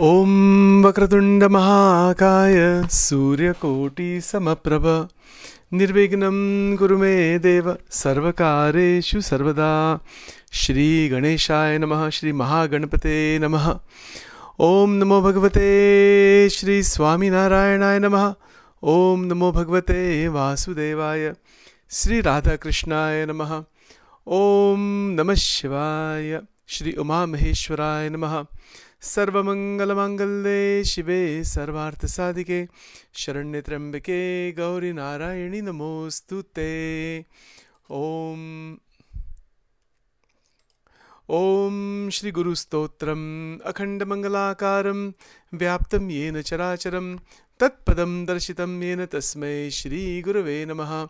ॐ वक्रतुण्डमहाकाय सूर्यकोटिसमप्रभ निर्विघ्नं कुरु मे देव, सर्वकारेषु सर्वदा। श्रीगणेशाय नमः श्रीमहागणपते नमः। ॐ नमो भगवते श्रीस्वामिनारायणाय नमः। ॐ नमो भगवते, वासुदेवाय श्रीराधाकृष्णाय नमः। ॐ नमः शिवाय, श्री उमामहेश्वराय नमः। सर्वमङ्गलमाङ्गल्ये शिवे सर्वार्थसाधिके, शरण्यत्र्यम्बके, गौरीनारायणि नमोऽस्तु ते। ॐ ॐ श्रीगुरुस्तोत्रम् अखण्डमङ्गलाकारं व्याप्तं येन चराचरं तत्पदं दर्शितं येन तस्मै श्रीगुरवे नमः।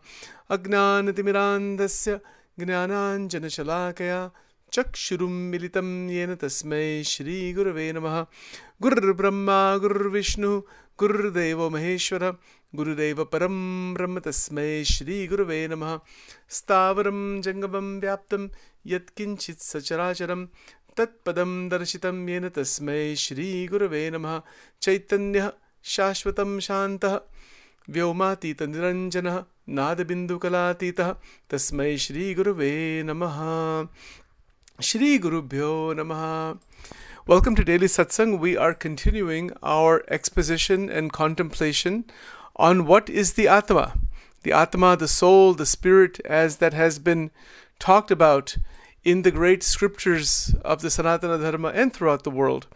अज्ञानतिमिरान्धस्य ज्ञानाञ्जनशलाकया चक्षुरुं मिलितं येन तस्मै श्रीगुरवे नमः। गुरुर्ब्रह्मा गुरुर्विष्णुः गुरुर्देवो महेश्वर गुरुदेव परं ब्रह्म तस्मै श्रीगुरवे नमः। स्थावरं जङ्गमं व्याप्तं यत्किञ्चित् सचराचरं तत्पदं दर्शितं येन तस्मै श्रीगुरवे नमः। चैतन्यः शाश्वतं शान्तः व्योमातीतनिरञ्जनः नादबिन्दुकलातीतः तस्मै श्रीगुरुवे नमः Shri Guru Bhyo Namaha. Welcome to Daily Satsang. We are continuing our exposition and contemplation on what is the Atma. The Atma, the soul, the spirit, as that has been talked about in the great scriptures of the Sanatana Dharma and throughout the world.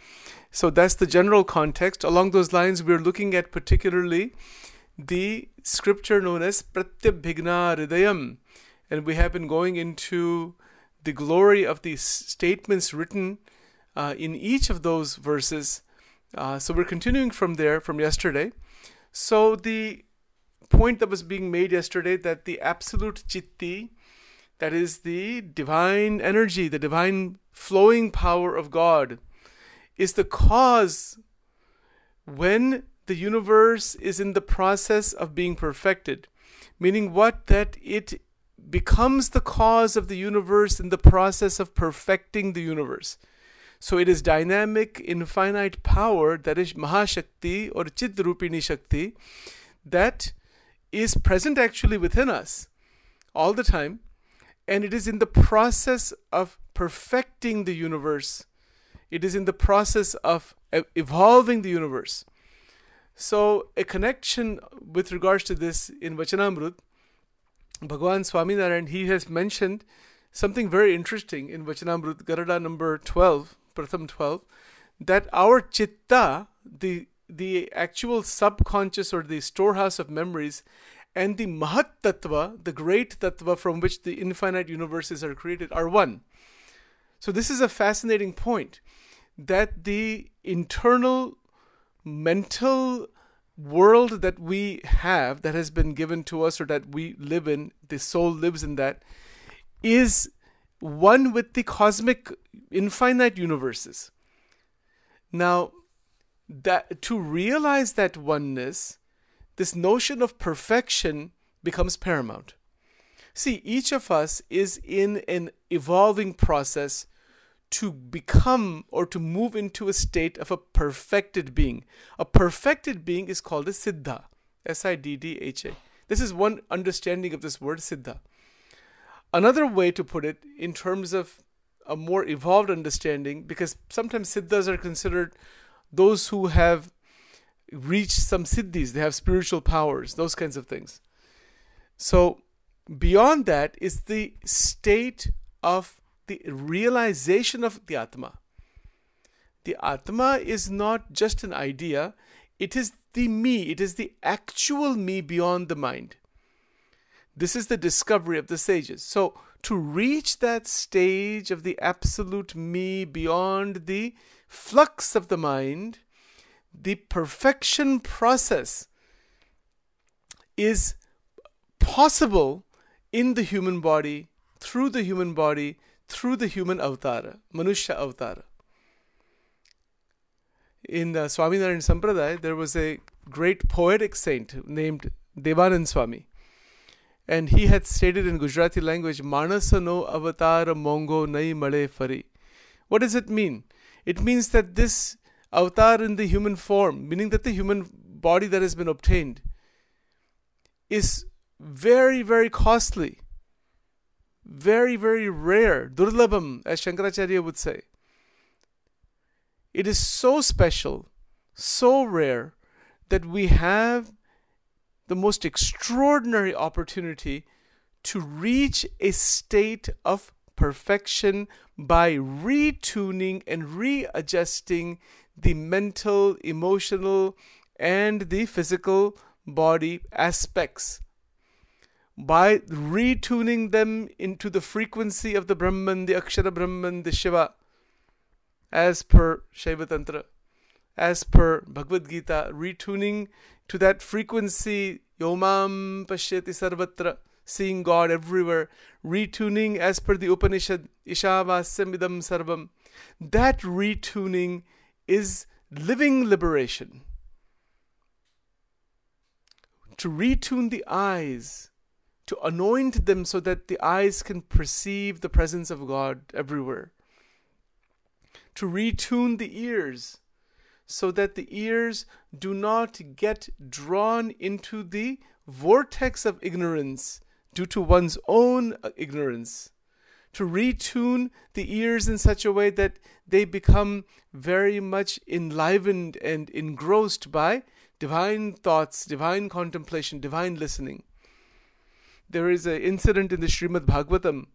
So that's the general context. Along those lines, we're looking at particularly the scripture known as Pratyabhigna Hridayam. And we have been going into the glory of these statements written uh, in each of those verses. Uh, so we're continuing from there from yesterday. So the point that was being made yesterday that the absolute chitti, that is the divine energy, the divine flowing power of God, is the cause when the universe is in the process of being perfected. Meaning what? That it becomes the cause of the universe in the process of perfecting the universe. So it is dynamic, infinite power that is Mahashakti or Chidrupini Shakti that is present actually within us all the time. And it is in the process of perfecting the universe. It is in the process of evolving the universe. So, a connection with regards to this in Vachanamrut Bhagwan Swaminarayan, he has mentioned something very interesting in Vachanamrut Gadhada number 12, Pratham 12, that our chitta, the, the actual subconscious or the storehouse of memories, and the Mahat Tattva, the great Tattva from which the infinite universes are created, are one. So, this is a fascinating point that the internal mental world that we have that has been given to us or that we live in, the soul lives in that, is one with the cosmic infinite universes. Now, that to realize that oneness, this notion of perfection becomes paramount. See, each of us is in an evolving process to become or to move into a state of a perfected being. A perfected being is called a siddha. S I D D H A. This is one understanding of this word siddha. Another way to put it, in terms of a more evolved understanding, because sometimes siddhas are considered those who have reached some siddhis, they have spiritual powers, those kinds of things. So, beyond that is the state of the realization of the Atma. The Atma is not just an idea, it is the me, it is the actual me beyond the mind. This is the discovery of the sages. So, to reach that stage of the absolute me beyond the flux of the mind, the perfection process is possible in the human body, through the human body, through the human avatar, Manushya avatara. In the Swaminarayan Sampradaya, there was a great poetic saint named Devanand Swami. And he had stated in Gujarati language, Manasano avatar mongo nai male fari. What does it mean? It means that this avatar in the human form, meaning that the human body that has been obtained is very, very costly, very, very rare, durlabham, as Shankaracharya would say. It is so special, so rare, that we have the most extraordinary opportunity to reach a state of perfection by retuning and readjusting the mental, emotional, and the physical body aspects. By retuning them into the frequency of the Brahman, the Akshara Brahman, the Shiva, as per Shaiva Tantra, as per Bhagavad Gita, retuning to that frequency, Yomam Pashyati Sarvatra, seeing God everywhere, retuning as per the Upanishad, Ishavasyamidam Sarvam. That retuning is living liberation. To retune the eyes, to anoint them so that the eyes can perceive the presence of God everywhere. To retune the ears so that the ears do not get drawn into the vortex of ignorance due to one's own uh, ignorance, to retune the ears in such a way that they become very much enlivened and engrossed by divine thoughts, divine contemplation, divine listening. There is an incident in the Srimad Bhagavatam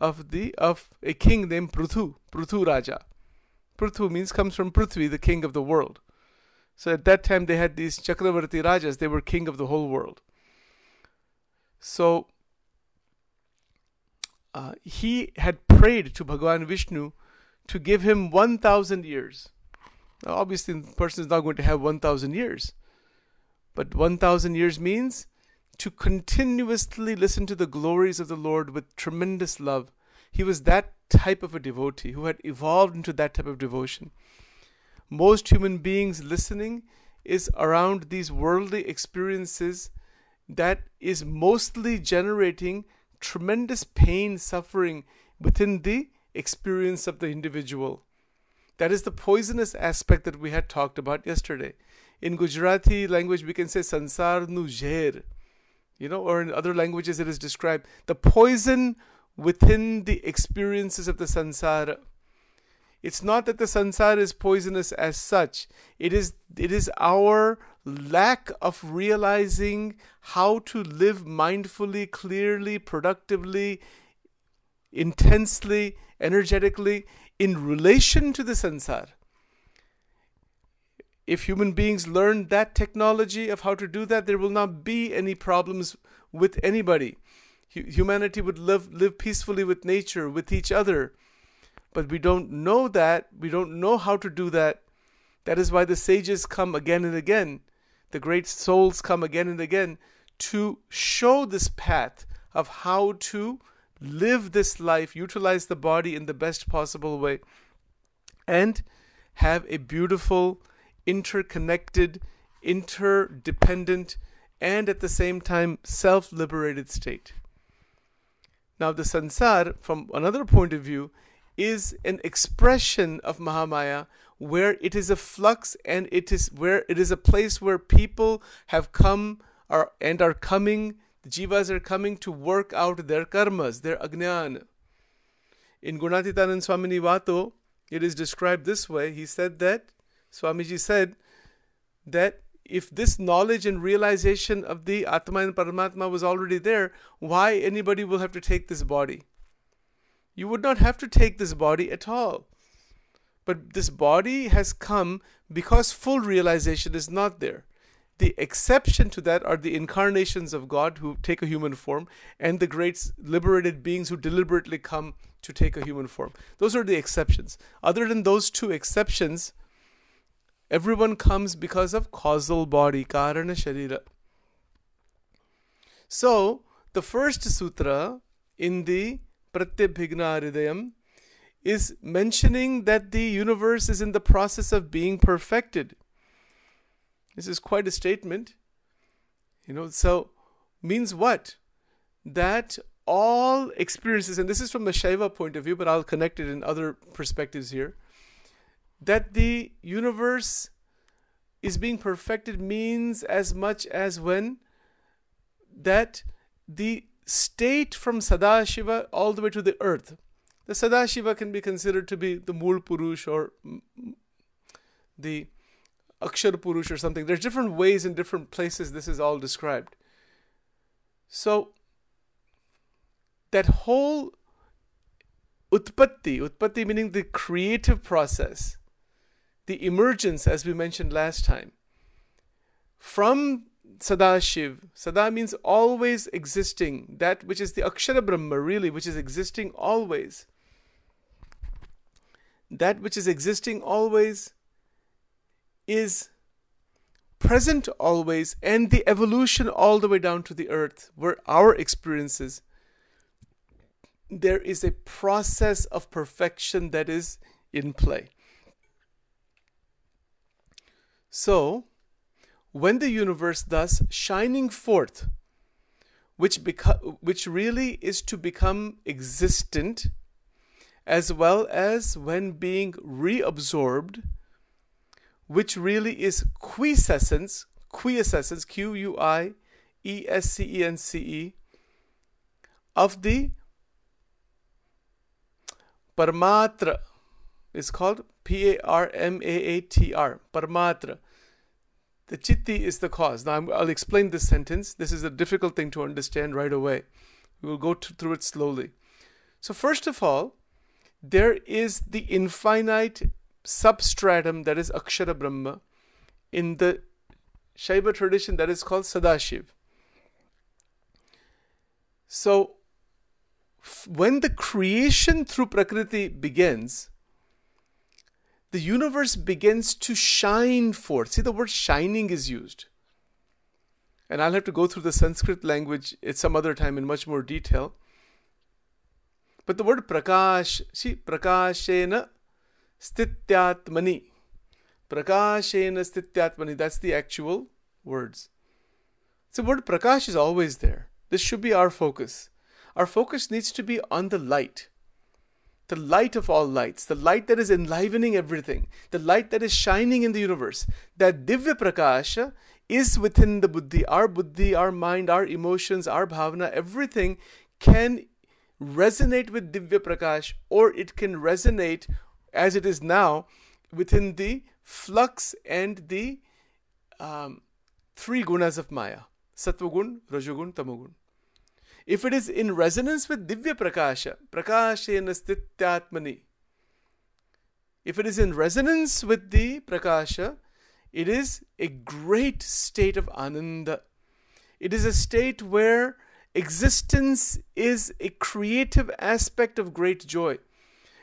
of the of a king named Pruthu, Pruthu Raja. Pruthu means comes from Prithvi, the king of the world. So at that time they had these Chakravarti Rajas, they were king of the whole world. So uh, he had prayed to Bhagavan Vishnu to give him 1,000 years. Now, obviously, the person is not going to have 1,000 years. But 1,000 years means to continuously listen to the glories of the Lord with tremendous love. He was that type of a devotee who had evolved into that type of devotion. Most human beings listening is around these worldly experiences that is mostly generating tremendous pain, suffering within the experience of the individual. That is the poisonous aspect that we had talked about yesterday. In Gujarati language, we can say sansar nu jher, you know, or in other languages, it is described the poison within the experiences of the sansara. It's not that the sansara is poisonous as such. It is it is our lack of realizing how to live mindfully, clearly, productively, intensely, energetically in relation to the sansar. If human beings learn that technology of how to do that, there will not be any problems with anybody. Humanity would live, live peacefully with nature, with each other. But we don't know that. We don't know how to do that. That is why the sages come again and again the great souls come again and again to show this path of how to live this life, utilize the body in the best possible way, and have a beautiful, interconnected, interdependent, and at the same time self liberated state. Now, the sansar, from another point of view, is an expression of Mahamaya where it is a flux and it is where it is a place where people have come are and are coming the jivas are coming to work out their karmas their agnan in gunatitanand swamini vato it is described this way he said that swamiji said that if this knowledge and realization of the atma and paramatma was already there why anybody will have to take this body you would not have to take this body at all but this body has come because full realization is not there. The exception to that are the incarnations of God who take a human form and the great liberated beings who deliberately come to take a human form. Those are the exceptions. Other than those two exceptions, everyone comes because of causal body, karana sharira. So, the first sutra in the Pratyabhigna Hridayam is mentioning that the universe is in the process of being perfected. This is quite a statement. You know, so means what? That all experiences, and this is from the Shaiva point of view, but I'll connect it in other perspectives here, that the universe is being perfected means as much as when that the state from Sadashiva all the way to the earth. The Sadashiva can be considered to be the Mool Purush or the Akshar Purush or something. There's different ways in different places this is all described. So, that whole utpatti, utpatti meaning the creative process, the emergence, as we mentioned last time, from Sadashiv. Sada means always existing, that which is the Akshara Brahma, really, which is existing always. That which is existing always is present always, and the evolution all the way down to the earth, where our experiences, there is a process of perfection that is in play. So, when the universe thus shining forth, which, which really is to become existent, as well as when being reabsorbed, which really is quiescence, quiescence, Q U I E S C E N C E, of the Paramatra, is called P A R M A A T R, Parmatra. The chitti is the cause. Now, i will explain this sentence. This is a difficult thing to understand right away. We will go through it slowly. So, first of all, there is the infinite substratum that is Akshara Brahma in the Shaiva tradition that is called Sadashiv. So, when the creation through Prakriti begins, the universe begins to shine forth. See, the word shining is used. And I'll have to go through the Sanskrit language at some other time in much more detail. But the word prakash, see, prakashena stityatmani. Prakashena stityatmani, that's the actual words. So, the word prakash is always there. This should be our focus. Our focus needs to be on the light the light of all lights, the light that is enlivening everything, the light that is shining in the universe, that Divya Prakasha is within the Buddhi. Our Buddhi, our mind, our emotions, our bhavana, everything can resonate with Divya Prakash or it can resonate as it is now within the flux and the um, three gunas of Maya Sattvagun, Rajagun, Tamogun. If it is in resonance with Divya Prakasha, Prakashena Stityatmani, if it is in resonance with the Prakasha, it is a great state of Ananda. It is a state where existence is a creative aspect of great joy.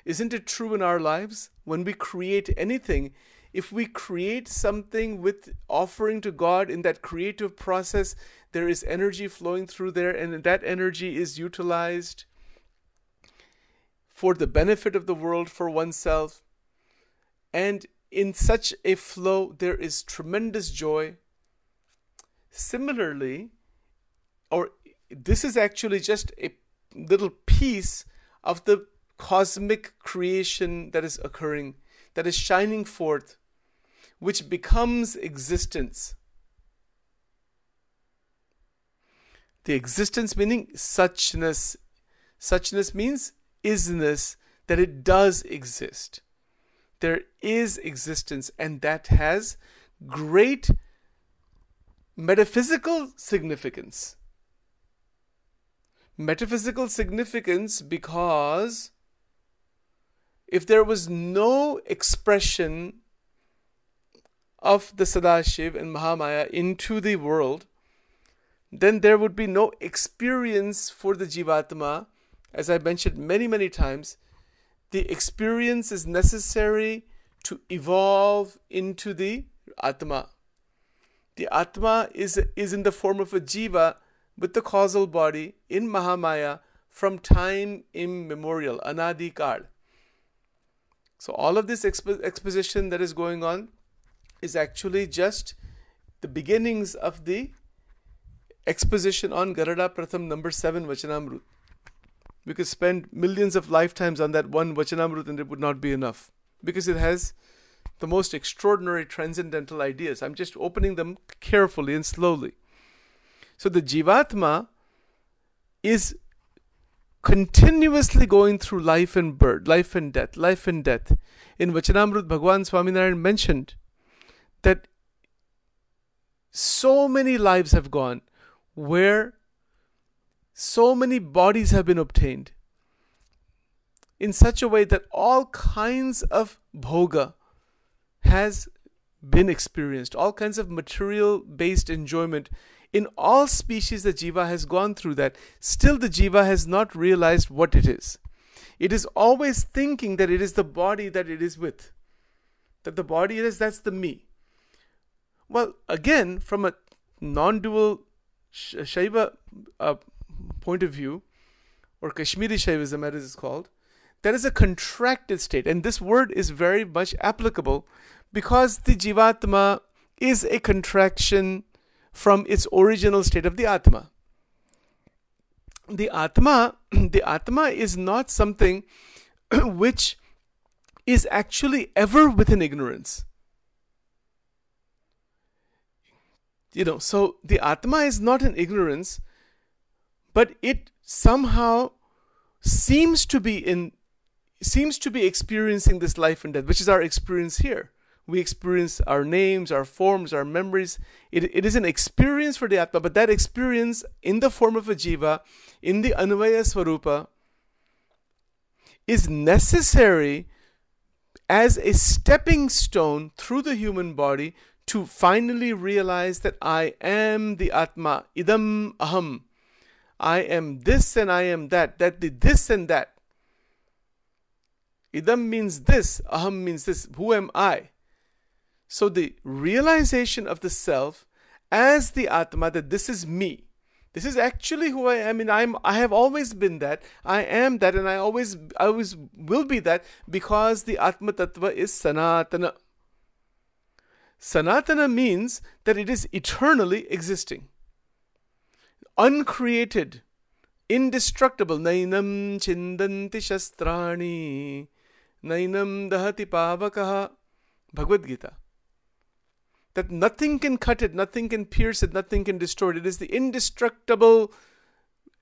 Isn't it true in our lives? When we create anything, if we create something with offering to God in that creative process, there is energy flowing through there, and that energy is utilized for the benefit of the world, for oneself. And in such a flow, there is tremendous joy. Similarly, or this is actually just a little piece of the cosmic creation that is occurring, that is shining forth, which becomes existence. The existence meaning suchness. Suchness means isness, that it does exist. There is existence, and that has great metaphysical significance. Metaphysical significance because if there was no expression of the Sadashiv and Mahamaya into the world, then there would be no experience for the Jivatma. As I mentioned many, many times, the experience is necessary to evolve into the Atma. The Atma is, is in the form of a Jiva with the causal body in Mahamaya from time immemorial, Anadi Kal. So, all of this expo- exposition that is going on is actually just the beginnings of the exposition on Gadhada Pratham number 7 Vachanamrut. We could spend millions of lifetimes on that one Vachanamrut and it would not be enough because it has the most extraordinary transcendental ideas. I'm just opening them carefully and slowly. So the Jivatma is continuously going through life and birth, life and death, life and death. In Vachanamrut, Bhagwan Swaminarayan mentioned that so many lives have gone where so many bodies have been obtained in such a way that all kinds of bhoga has been experienced, all kinds of material based enjoyment in all species the jiva has gone through that. Still, the jiva has not realized what it is. It is always thinking that it is the body that it is with, that the body is that's the me. Well, again, from a non dual Shaiva uh, point of view, or Kashmiri Shaivism as it is called, that is a contracted state. And this word is very much applicable because the Jivatma is a contraction from its original state of the Atma. The Atma, the Atma is not something which is actually ever within ignorance. You know, so the Atma is not in ignorance, but it somehow seems to be in seems to be experiencing this life and death, which is our experience here. We experience our names, our forms, our memories. It, it is an experience for the Atma, but that experience in the form of a jiva, in the Anvaya Swarupa, is necessary as a stepping stone through the human body to finally realize that I am the Atma, idam aham. I am this and I am that, that the this and that. Idam means this, aham means this. Who am I? So the realization of the self as the Atma that this is me. This is actually who I am, and I'm I have always been that. I am that, and I always always will be that because the Atma Tattva is Sanatana. Sanatana means that it is eternally existing, uncreated, indestructible. Nainam chindanti shastrani Nainam dahati pavakaha. Bhagavad Gita. That nothing can cut it, nothing can pierce it, nothing can destroy it. It is the indestructible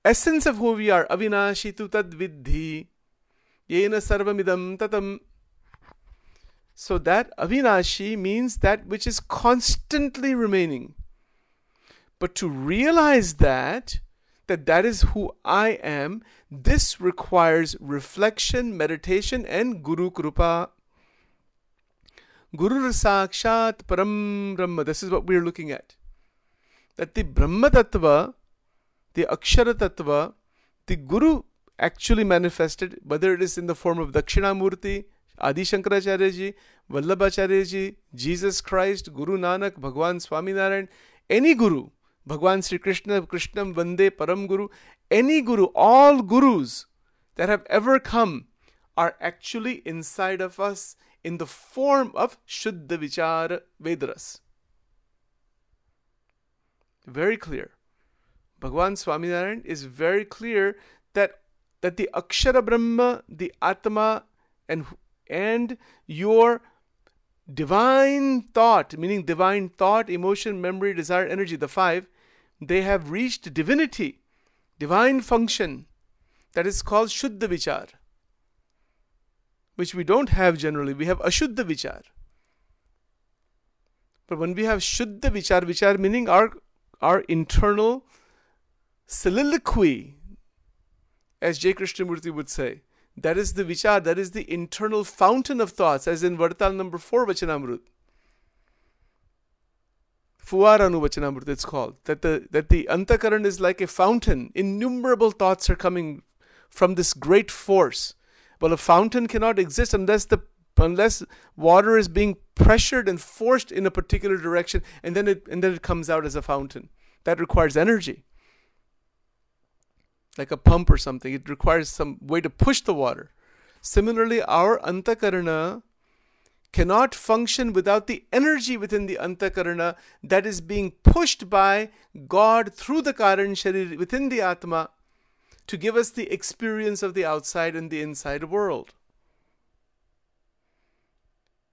essence of who we are. Avinashi tu tad vidhi. Yena sarvamidam tatam. So that Avinashi means that which is constantly remaining. But to realize that, that that is who I am, this requires reflection, meditation, and Guru Krupa. Guru Sakshat Param Brahma. This is what we are looking at. That the Brahma Tattva, the Akshara Tattva, the Guru actually manifested, whether it is in the form of Dakshinamurti, Adi Shankaracharya ji, Vallabhacharya ji, Jesus Christ, Guru Nanak, Bhagwan Swaminarayan any गुरु भगवान श्री कृष्ण, कृष्णम वंदे param guru any guru all gurus that have ever come are actually inside of us in the form of shuddh vichar वेदरस very clear Bhagwan Swaminarayan is very clear that that the Akshar Brahm the atma and and your divine thought, meaning divine thought, emotion, memory, desire, energy, the five, they have reached divinity, divine function that is called Shuddha Vichar, which we don't have generally. We have Ashuddha Vichar. But when we have Shuddha Vichar, Vichar meaning our, our internal soliloquy, as J. Krishnamurti would say, that is the Vichar, that is the internal fountain of thoughts, as in Vartal number 4 Vachanamrut. Fuaranu Vachanamrut, it's called. That the, that the Antakaran is like a fountain. Innumerable thoughts are coming from this great force. Well, a fountain cannot exist unless the unless water is being pressured and forced in a particular direction, and then it and then it comes out as a fountain. That requires energy, like a pump or something. It requires some way to push the water. Similarly, our antakarana cannot function without the energy within the antakarana that is being pushed by God through the Karan Sharir within the Atma to give us the experience of the outside and the inside world.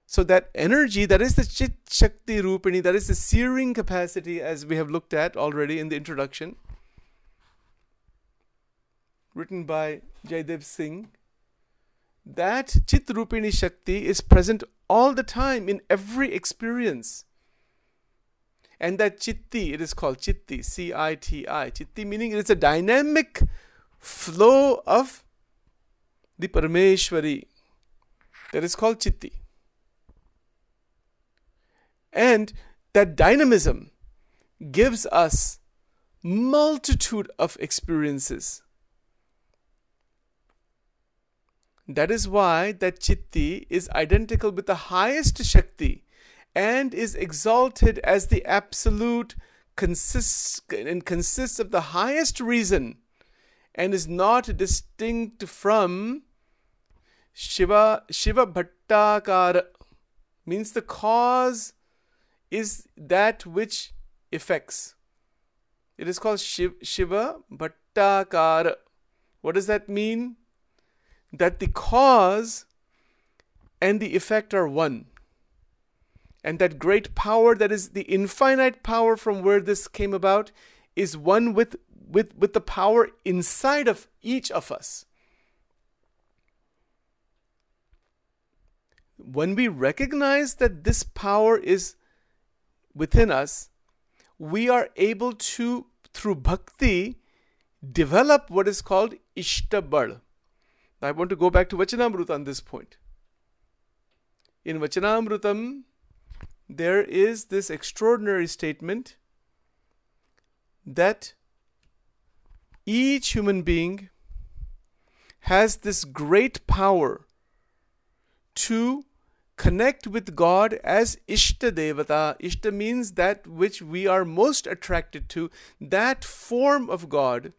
So that energy, that is the Chit Shakti Rupini, that is the searing capacity as we have looked at already in the introduction, written by Jaidev Singh. That Chit Rupini Shakti is present all the time in every experience. And that Chitti, it is called Chitti, C I T I. Chitti meaning it is a dynamic flow of the Parameshwari. That is called Chitti. And that dynamism gives us multitude of experiences. That is why that Chitti is identical with the highest Shakti and is exalted as the absolute consists and consists of the highest reason and is not distinct from Shiva Shiva Bhattakara means the cause is that which effects. It is called Shiv, Shiva Bhattakara. What does that mean? That the cause and the effect are one. And that great power, that is the infinite power from where this came about, is one with, with, with the power inside of each of us. When we recognize that this power is within us, we are able to, through bhakti, develop what is called ishtabal. I want to go back to Vachanamrut on this point. In Vachanamrutam, there is this extraordinary statement that each human being has this great power to connect with God as Ishta Devata. Ishta means that which we are most attracted to, that form of God,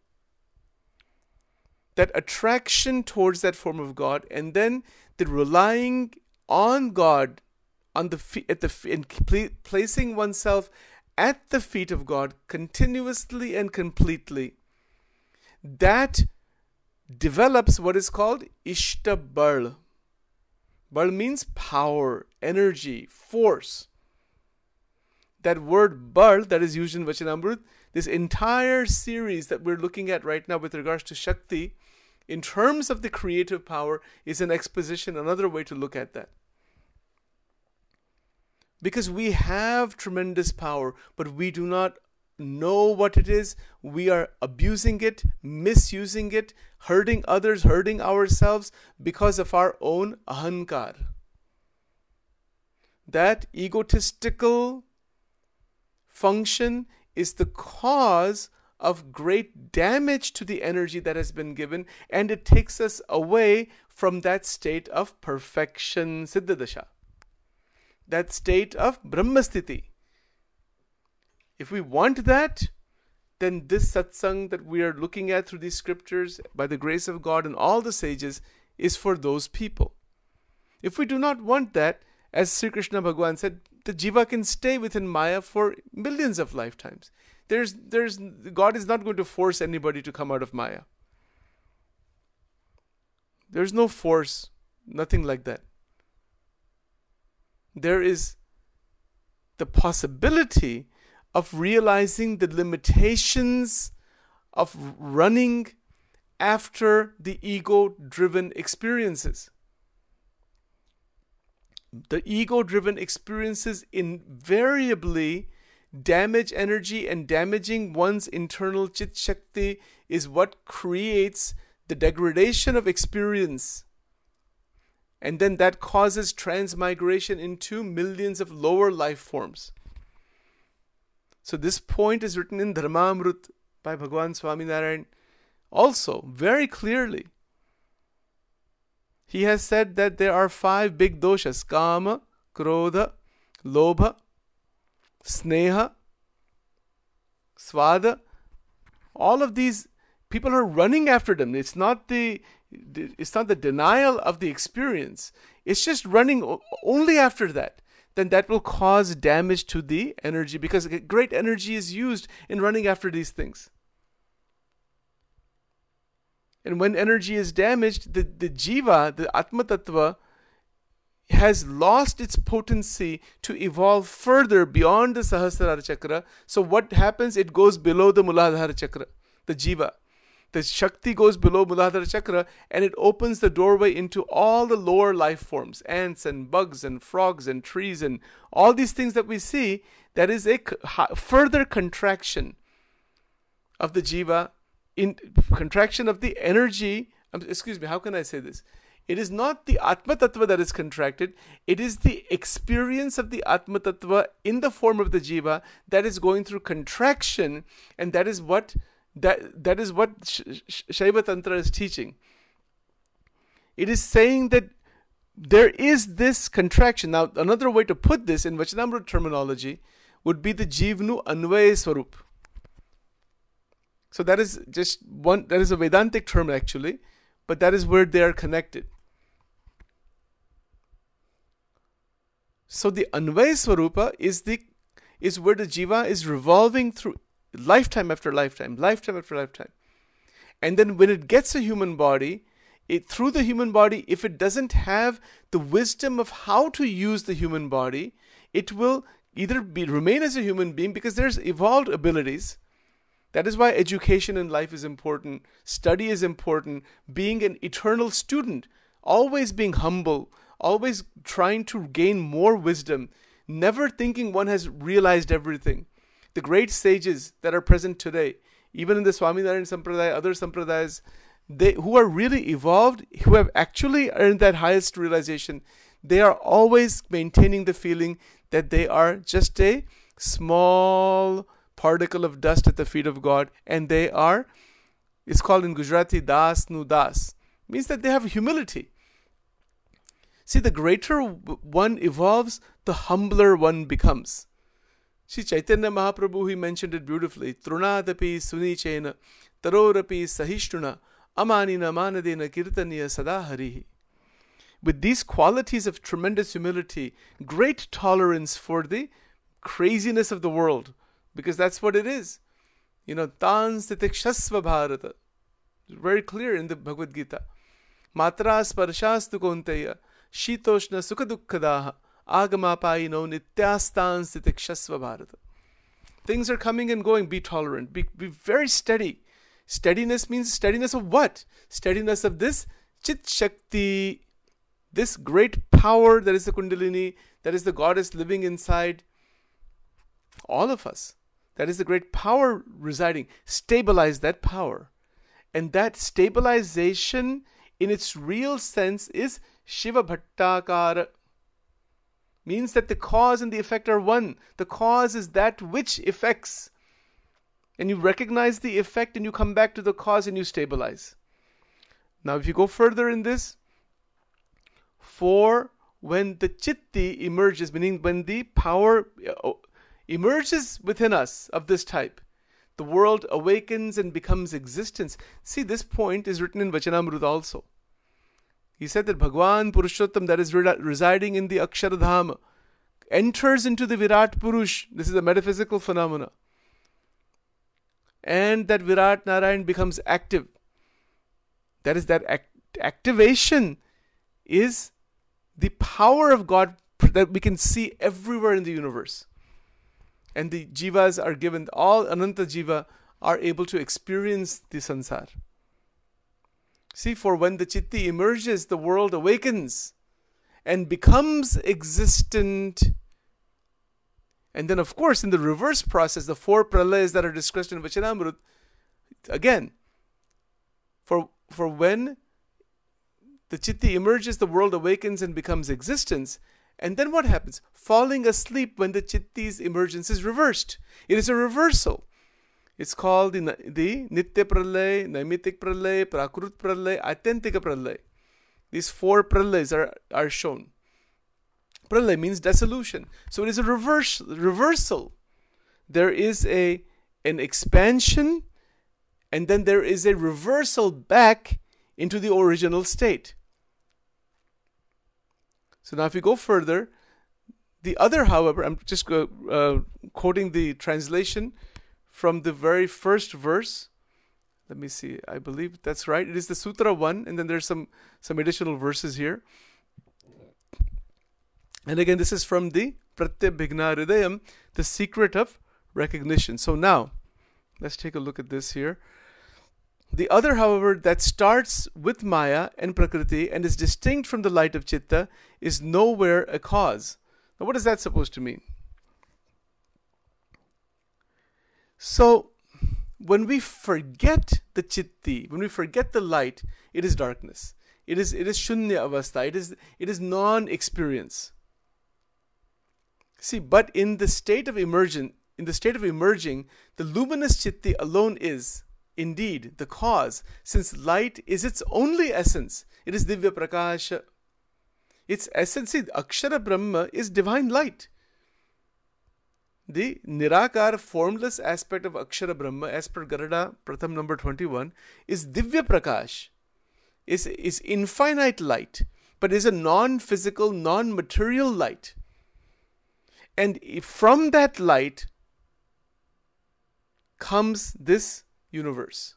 that attraction towards that form of God, and then the relying on God on the feet at the and placing oneself at the feet of God continuously and completely. That develops what is called Ishta Bal Bal means power, energy, force. That word bal that is used in Vachanamrut, this entire series that we're looking at right now with regards to Shakti, in terms of the creative power, is an exposition, another way to look at that. Because we have tremendous power, but we do not know what it is, we are abusing it, misusing it, hurting others, hurting ourselves because of our own ahankar. That egotistical function is the cause of great damage to the energy that has been given, and it takes us away from that state of perfection, Siddhadasha, that state of Brahmastiti if we want that, then this satsang that we are looking at through these scriptures, by the grace of God and all the sages, is for those people. If we do not want that, as Sri Krishna Bhagwan said, the jiva can stay within Maya for millions of lifetimes. There's, there's, God is not going to force anybody to come out of Maya. There's no force, nothing like that. There is the possibility of realizing the limitations of running after the ego driven experiences. The ego driven experiences invariably damage energy, and damaging one's internal chit shakti is what creates the degradation of experience. And then that causes transmigration into millions of lower life forms. So this point is written in Dharmamrut by Bhagwan Swaminarayan also very clearly. He has said that there are five big doshas kama, krodha, lobha, sneha, svada. All of these people are running after them. It's not the it's not the denial of the experience. It's just running only after that then that will cause damage to the energy because great energy is used in running after these things. And when energy is damaged, the, the jiva, the atma tattva, has lost its potency to evolve further beyond the Sahasrara Chakra. So, what happens? It goes below the Muladhara Chakra, the Jiva. The Shakti goes below Muladhara Chakra and it opens the doorway into all the lower life forms ants and bugs and frogs and trees and all these things that we see. That is a further contraction of the Jiva, in contraction of the energy. Um, excuse me, how can I say this? It is not the Atma Tattva that is contracted, it is the experience of the Atma Tattva in the form of the Jiva that is going through contraction, and that is what that, that is what Shaiva Tantra is teaching. It is saying that there is this contraction. Now, another way to put this in Vachanamrut terminology would be the Jivnu Anvaya Swarup. So that is just one, that is a Vedantic term actually, but that is where they are connected. So the Swarupa is the is where the jiva is revolving through lifetime after lifetime, lifetime after lifetime. And then when it gets a human body, it through the human body, if it doesn't have the wisdom of how to use the human body, it will either be remain as a human being because there's evolved abilities. That is why education in life is important, study is important, being an eternal student, always being humble, always trying to gain more wisdom, never thinking one has realized everything the great sages that are present today, even in the Swaminarayan Sampradaya, other Sampradayas, they who are really evolved, who have actually earned that highest realization, they are always maintaining the feeling that they are just a small particle of dust at the feet of God, and they are, it's called in Gujarati das nu das, means that they have humility. See, the greater one evolves, the humbler one becomes. Sri Chaitanya Mahaprabhu, he mentioned it beautifully. Trunadapi sunichena tarorapi sahishtuna amanina manadena kirtaniya sadaharihi. With these qualities of tremendous humility, great tolerance for the craziness of the world, because that's what it is. You know, tan stitikshasva bharata. Very clear in the Bhagavad Gita. Matra sparashastu konteya Things are coming and going. Be tolerant. Be very steady. Steadiness means steadiness of what? Steadiness of this Chit Shakti, this great power that is the Kundalini, that is the goddess living inside all of us. That is the great power residing. Stabilize that power. And that stabilization in its real sense is Shiva Bhattakara means that the cause and the effect are one. The cause is that which affects. And you recognize the effect and you come back to the cause and you stabilize. Now, if you go further in this, for when the chitti emerges, meaning when the power uh, emerges within us of this type, the world awakens and becomes existence. See, this point is written in Vachanamrut also. He said that Bhagwan Purushottam, that is residing in the Akshardhama, enters into the Virat Purush. This is a metaphysical phenomena. And that Virat Narayan becomes active. That is, that act- activation is the power of God that we can see everywhere in the universe. And the jivas are given, all Ananta Jiva are able to experience the sansar. See, for when the chitti emerges, the world awakens and becomes existent. And then, of course, in the reverse process, the four pralayas that are discussed in Vachanamrut, again, for, for when the chitti emerges, the world awakens and becomes existence. And then what happens? Falling asleep when the chitti's emergence is reversed. It is a reversal. It's called the, the Nitya Pralay, Naimitik Pralay, Prakrut Pralay, Atyantika Pralay. These four pralays are, are shown. Pralay means dissolution. So it is a reverse, reversal. There is a an expansion and then there is a reversal back into the original state. So now if we go further, the other, however, I'm just uh, quoting the translation from the very first verse. Let me see. I believe that's right. It is the Sutra 1, and then there's some, some additional verses here. And again, this is from the Pratyabhigna Hridayam, the secret of recognition. So now, let's take a look at this here. The other, however, that starts with Maya and Prakriti and is distinct from the light of Chitta is nowhere a cause. Now, what is that supposed to mean? So, when we forget the Chitti, when we forget the light, it is darkness. It is it is shunya avastha. It is it is non-experience. See, but in the state of emergent, in the state of emerging, the luminous chitti alone is indeed the cause, since light is its only essence. It is Divya Prakasha. Its essence, see, Akshara Brahma is divine light. The Nirakar formless aspect of Akshara Brahma, as per Gadhada Pratham number 21, is Divya Prakash, is, is infinite light, but is a non physical, non material light. And from that light comes this universe.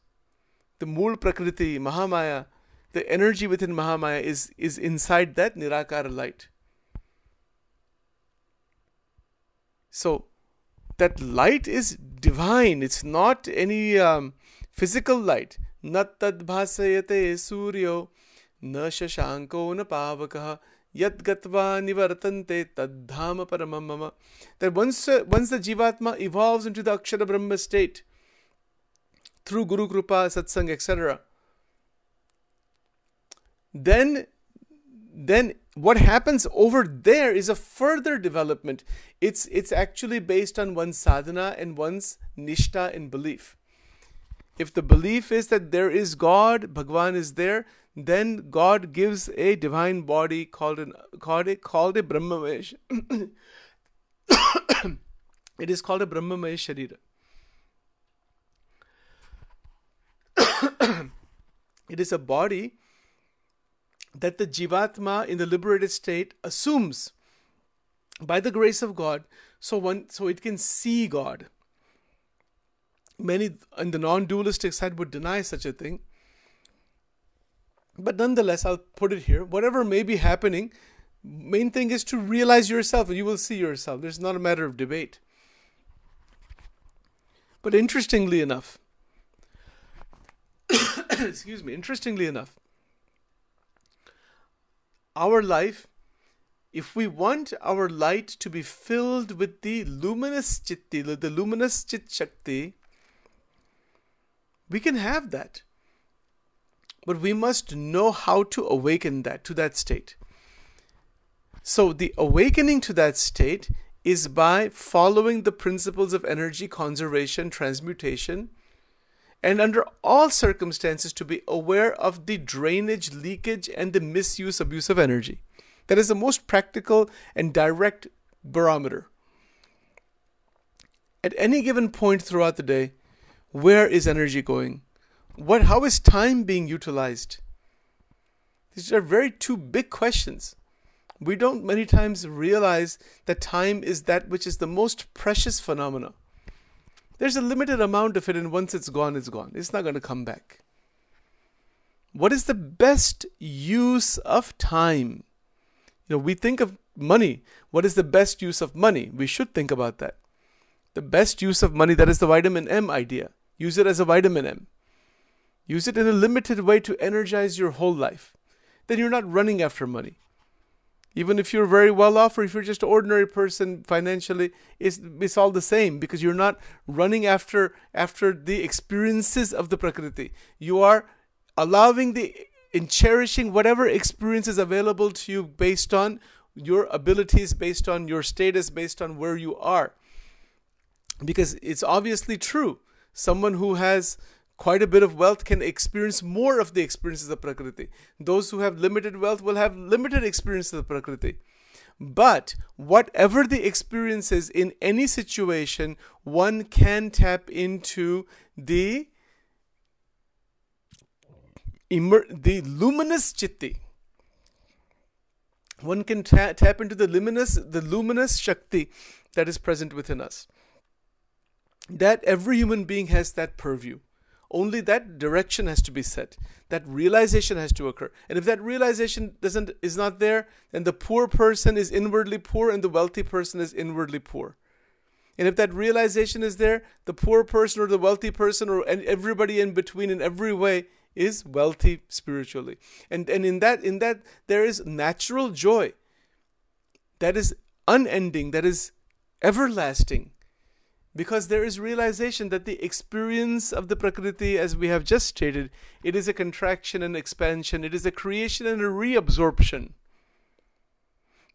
The Mool Prakriti, Mahamaya, the energy within Mahamaya is, is inside that Nirakara light. So, that light is divine. It's not any um, physical light. Nattad bhasayate suryo na shashanko na pavakaha yad gatva nivartante taddhama paramamama. That once, uh, once the Jivatma evolves into the Akshara Brahma state, through Guru Kripa, Satsang, etc. Then, then what happens over there is a further development. It's it's actually based on one's sadhana and one's nishta and belief. If the belief is that there is God, Bhagwan is there, then God gives a divine body called an called a called a Brahmamaya. it is called a Brahmamaya Sharira. it is a body that the Jivatma in the liberated state assumes by the grace of God so one so it can see God. Many in the non-dualistic side would deny such a thing. But nonetheless, I'll put it here. Whatever may be happening, main thing is to realize yourself and you will see yourself. There's not a matter of debate. But interestingly enough, excuse me, interestingly enough, our life, if we want our light to be filled with the luminous chitti, the luminous chit shakti, we can have that. But we must know how to awaken that to that state. So the awakening to that state is by following the principles of energy conservation, transmutation, and under all circumstances to be aware of the drainage, leakage, and the misuse, abuse of energy. That is the most practical and direct barometer. At any given point throughout the day, where is energy going? What, how is time being utilized? These are very two big questions. We don't many times realize that time is that which is the most precious phenomena. There's a limited amount of it, and once it's gone, it's gone. It's not going to come back. What is the best use of time? You know, we think of money. What is the best use of money? We should think about that. The best use of money, that is the vitamin M idea. Use it as a vitamin M. Use it in a limited way to energize your whole life. Then you're not running after money even if you're very well off or if you're just an ordinary person financially it's, it's all the same because you're not running after after the experiences of the prakriti. You are allowing the in cherishing whatever experiences available to you based on your abilities based on your status based on where you are. Because it's obviously true. Someone who has quite a bit of wealth can experience more of the experiences of Prakriti. Those who have limited wealth will have limited experiences of Prakriti. But whatever the experiences in any situation, one can tap into the immer- the luminous chitti. One can ta- tap into the luminous the luminous shakti that is present within us. That every human being has that purview only that direction has to be set. That realization has to occur. And if that realization doesn't is not there, then the poor person is inwardly poor and the wealthy person is inwardly poor. And if that realization is there, the poor person or the wealthy person or everybody in between in every way is wealthy spiritually. And and in that in that there is natural joy that is unending, that is everlasting. Because there is realization that the experience of the Prakriti, as we have just stated, it is a contraction and expansion, it is a creation and a reabsorption.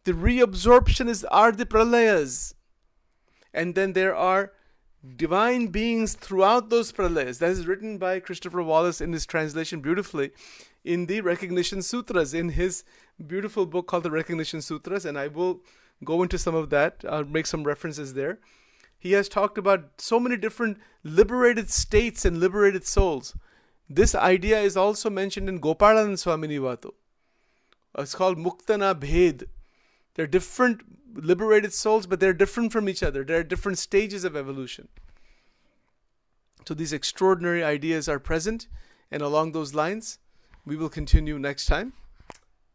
The reabsorption is are the pralayas. And then there are divine beings throughout those pralayas. That is written by Christopher Wallis in his translation beautifully in the Recognition Sutras, in his beautiful book called the Recognition Sutras. And I will go into some of that, I'll make some references there. He has talked about so many different liberated states and liberated souls. This idea is also mentioned in Gopalanand Swamini Vato. It's called Muktana Bhed. They're different liberated souls, but they're different from each other. There are different stages of evolution. So these extraordinary ideas are present, and along those lines, we will continue next time.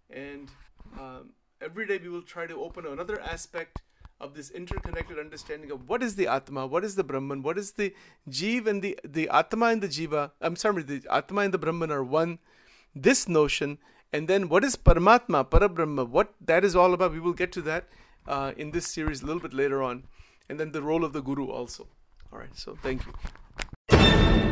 And um, every day we will try to open another aspect of this interconnected understanding of what is the Atma, what is the Brahman, what is the Jeev and the, the Atma and the Jiva. I'm sorry, the Atma and the Brahman are one. This notion, and then what is Paramatma, Parabrahma, what that is all about. We will get to that uh, in this series a little bit later on. And then the role of the Guru also. All right, so thank you.